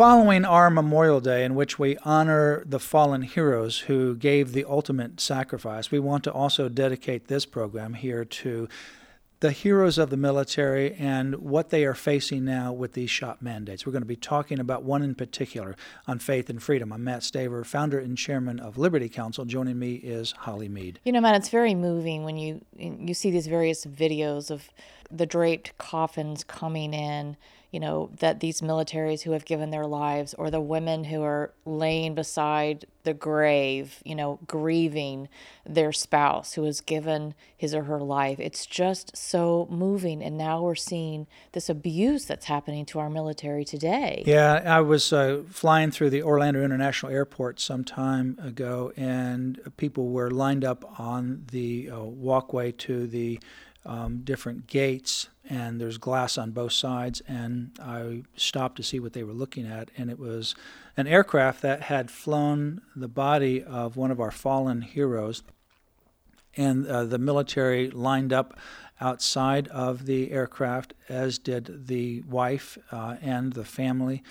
Following our Memorial Day, in which we honor the fallen heroes who gave the ultimate sacrifice, we want to also dedicate this program here to the heroes of the military and what they are facing now with these shop mandates. We're going to be talking about one in particular on faith and freedom. I'm Mat Staver, founder and chairman of Liberty Counsel. Joining me is Holly Meade. You know, Matt, it's very moving when you you see these various videos of the draped coffins coming in you know, that these militaries who have given their lives or the women who are laying beside the grave, you know, grieving their spouse who has given his or her life. It's just so moving. And now we're seeing this abuse that's happening to our military today. Yeah, I was uh, flying through the Orlando International Airport some time ago, and people were lined up on the uh, walkway to the um, different gates, and there's glass on both sides. And I stopped to see what they were looking at, and it was an aircraft that had flown the body of one of our fallen heroes. And uh, the military lined up outside of the aircraft, as did the wife uh, and the family.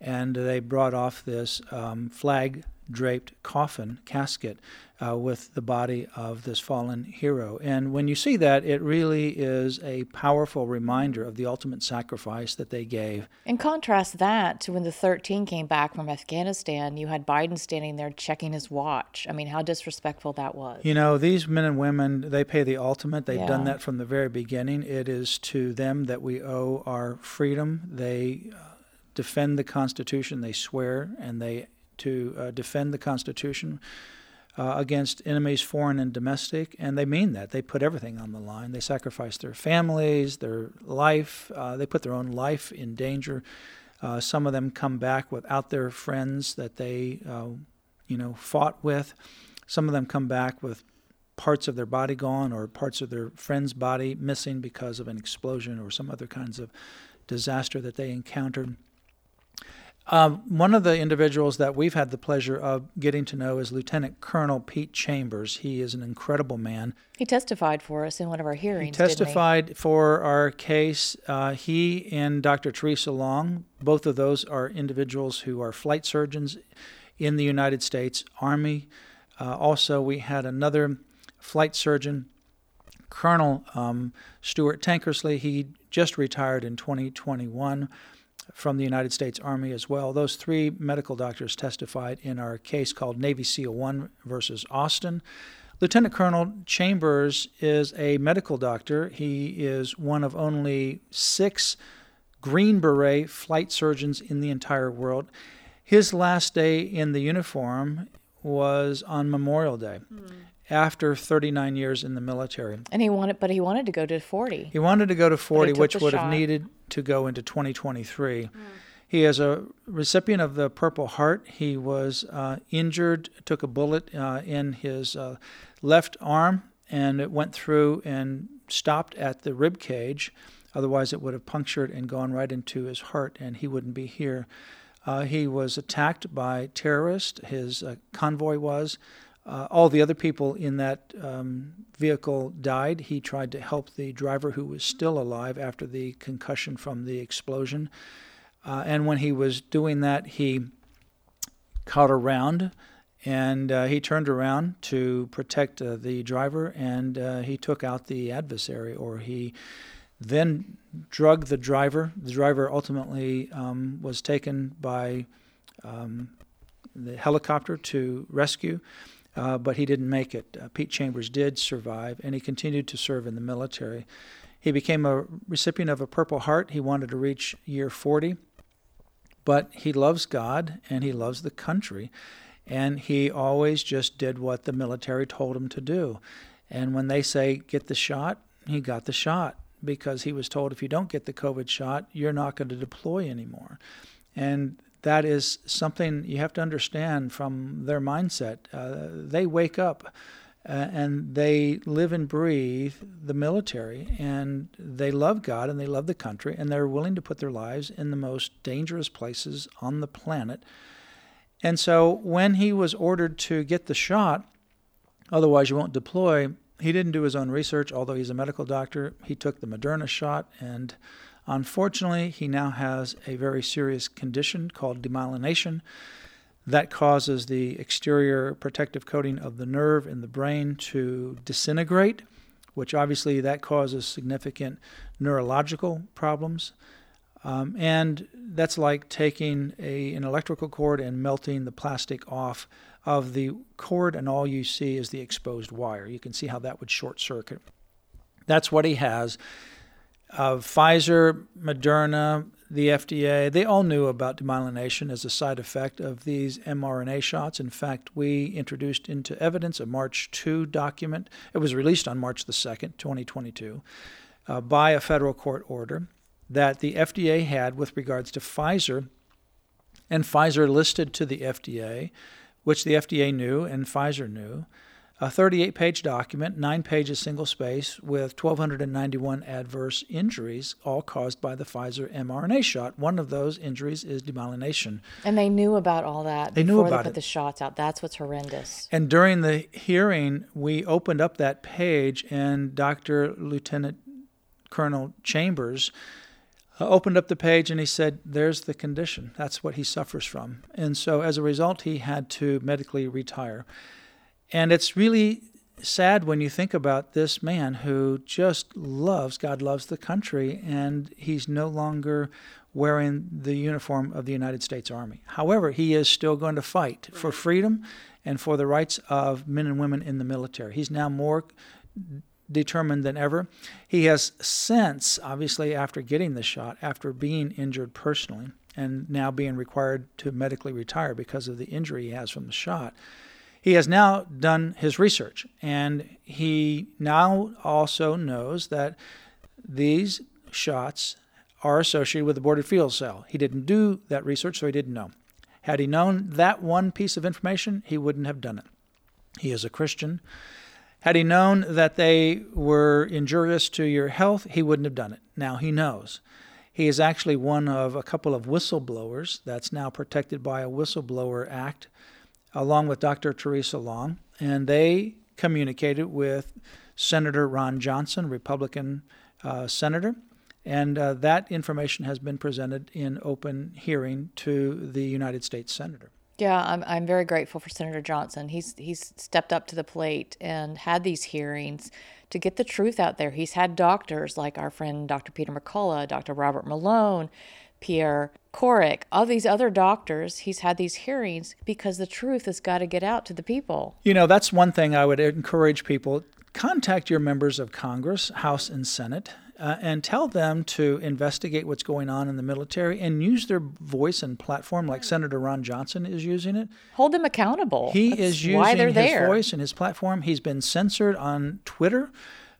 And they brought off this um, flag draped coffin casket uh, with the body of this fallen hero. And when you see that, it really is a powerful reminder of the ultimate sacrifice that they gave. And contrast that to when the 13 came back from Afghanistan, you had Biden standing there checking his watch. I mean, how disrespectful that was. You know, these men and women, they pay the ultimate. They've yeah. done that from the very beginning. It is to them that we owe our freedom. They uh, defend the Constitution, they swear, and they to uh, defend the Constitution uh, against enemies, foreign and domestic, and they mean that. They put everything on the line. They sacrifice their families, their life. Uh, they put their own life in danger. Uh, some of them come back without their friends that they, uh, you know, fought with. Some of them come back with parts of their body gone or parts of their friend's body missing because of an explosion or some other kinds of disaster that they encountered. Um, one of the individuals that we've had the pleasure of getting to know is Lieutenant Colonel Pete Chambers. He is an incredible man. He testified for us in one of our hearings. He testified he? for our case. Uh, he and Dr. Theresa Long, both of those are individuals who are flight surgeons in the United States Army. Uh, also, we had another flight surgeon, Colonel um, Stuart Tankersley. He just retired in 2021 from the United States Army as well. Those three medical doctors testified in our case called Navy SEAL 1 versus Austin. Lieutenant Colonel Chambers is a medical doctor. He is one of only six Green Beret flight surgeons in the entire world. His last day in the uniform was on Memorial Day. Mm after 39 years in the military. And he wanted, but he wanted to go to 40. He wanted to go to 40, which would shot. have needed to go into 2023. Mm. He is a recipient of the Purple Heart. He was uh, injured, took a bullet uh, in his uh, left arm, and it went through and stopped at the rib cage. Otherwise, it would have punctured and gone right into his heart, and he wouldn't be here. Uh, he was attacked by terrorists. His uh, convoy was. Uh, all the other people in that um, vehicle died. He tried to help the driver who was still alive after the concussion from the explosion. Uh, and when he was doing that, he caught around and uh, he turned around to protect uh, the driver and uh, he took out the adversary or he then drugged the driver. The driver ultimately um, was taken by um, the helicopter to rescue uh, but he didn't make it. Uh, Pete Chambers did survive, and he continued to serve in the military. He became a recipient of a Purple Heart. He wanted to reach year 40, but he loves God and he loves the country, and he always just did what the military told him to do. And when they say, get the shot, he got the shot because he was told if you don't get the COVID shot, you're not going to deploy anymore. And that is something you have to understand from their mindset. Uh, they wake up uh, and they live and breathe the military, and they love God and they love the country, and they're willing to put their lives in the most dangerous places on the planet. And so when he was ordered to get the shot, otherwise you won't deploy, he didn't do his own research, although he's a medical doctor. He took the Moderna shot, and unfortunately, he now has a very serious condition called demyelination that causes the exterior protective coating of the nerve in the brain to disintegrate, which obviously that causes significant neurological problems. Um, and that's like taking a, an electrical cord and melting the plastic off of the cord, and all you see is the exposed wire. You can see how that would short circuit. That's what he has. Uh, Pfizer, Moderna, the FDA, they all knew about demyelination as a side effect of these mRNA shots. In fact, we introduced into evidence a March 2 document. It was released on March the 2nd, 2022, uh, by a federal court order that the FDA had with regards to Pfizer. And Pfizer listed to the FDA, which the FDA knew and Pfizer knew, a 38 page document, nine pages single space, with 1,291 adverse injuries, all caused by the Pfizer mRNA shot. One of those injuries is demyelination. And they knew about all that they before knew about they put it. the shots out. That's what's horrendous. And during the hearing, we opened up that page, and Dr. Lieutenant Colonel Chambers uh, opened up the page and he said, There's the condition. That's what he suffers from. And so as a result, he had to medically retire. And it's really sad when you think about this man who just loves, God loves the country, and he's no longer wearing the uniform of the United States Army. However, he is still going to fight for freedom and for the rights of men and women in the military. He's now more determined than ever. He has since, obviously, after getting the shot, after being injured personally, and now being required to medically retire because of the injury he has from the shot he has now done his research, and he now also knows that these shots are associated with the aborted fetal cell. He didn't do that research, so he didn't know. Had he known that one piece of information, he wouldn't have done it. He is a Christian. Had he known that they were injurious to your health, he wouldn't have done it. Now he knows. He is actually one of a couple of whistleblowers that's now protected by a Whistleblower Act along with Dr. Theresa Long, and they communicated with Senator Ron Johnson, Republican uh, senator, and uh, that information has been presented in open hearing to the United States senator. Yeah, I'm, I'm very grateful for Senator Johnson. He's he's stepped up to the plate and had these hearings to get the truth out there. He's had doctors like our friend Dr. Peter McCullough, Dr. Robert Malone, Pierre Korik, all these other doctors, he's had these hearings because the truth has got to get out to the people. You know, that's one thing I would encourage people contact your members of Congress, House and Senate, uh, and tell them to investigate what's going on in the military and use their voice and platform like Senator Ron Johnson is using it. Hold them accountable. He That's is using his there. voice and his platform. He's been censored on Twitter.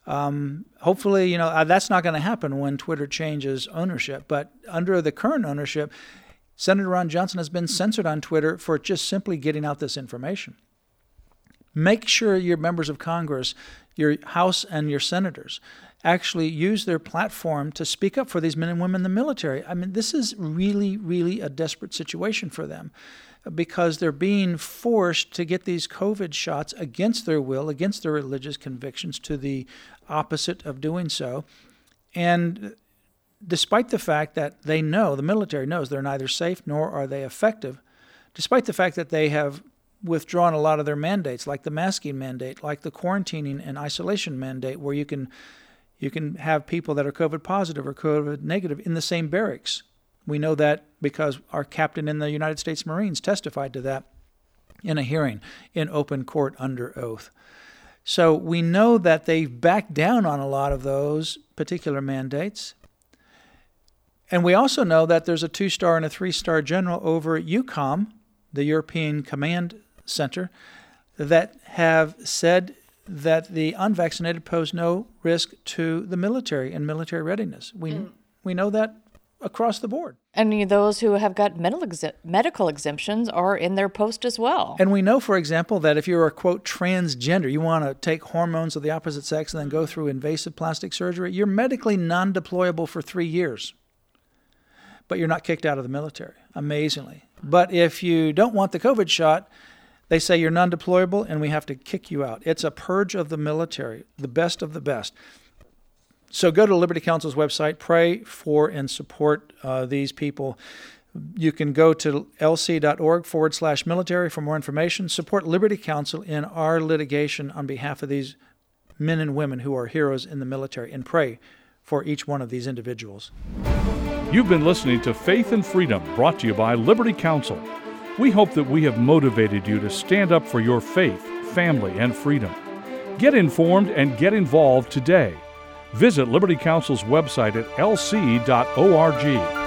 Um, hopefully, you know, uh, that's not going to happen when Twitter changes ownership. But under the current ownership, Senator Ron Johnson has been censored on Twitter for just simply getting out this information. Make sure your members of Congress, your House and your senators, actually use their platform to speak up for these men and women in the military. I mean, this is really, really a desperate situation for them because they're being forced to get these COVID shots against their will, against their religious convictions, to the opposite of doing so. And despite the fact that they know, the military knows, they're neither safe nor are they effective, despite the fact that they have withdrawn a lot of their mandates, like the masking mandate, like the quarantining and isolation mandate, where you can you can have people that are COVID positive or COVID negative in the same barracks. We know that because our captain in the United States Marines testified to that in a hearing in open court under oath. So we know that they've backed down on a lot of those particular mandates. And we also know that there's a two star and a three star general over at EUCOM, the European Command Center, that have said that the unvaccinated pose no risk to the military and military readiness. We, mm. we know that across the board. And those who have got medical, medical exemptions are in their post as well. And we know, for example, that if you're a quote transgender, you want to take hormones of the opposite sex and then go through invasive plastic surgery, you're medically non deployable for three years. But you're not kicked out of the military, amazingly. But if you don't want the COVID shot, they say you're non deployable and we have to kick you out. It's a purge of the military, the best of the best. So go to Liberty Counsel's website, pray for and support uh, these people. You can go to lc.org forward slash military for more information. Support Liberty Counsel in our litigation on behalf of these men and women who are heroes in the military and pray for each one of these individuals. You've been listening to Faith and Freedom, brought to you by Liberty Counsel. We hope that we have motivated you to stand up for your faith, family, and freedom. Get informed and get involved today. Visit Liberty Counsel's website at lc.org.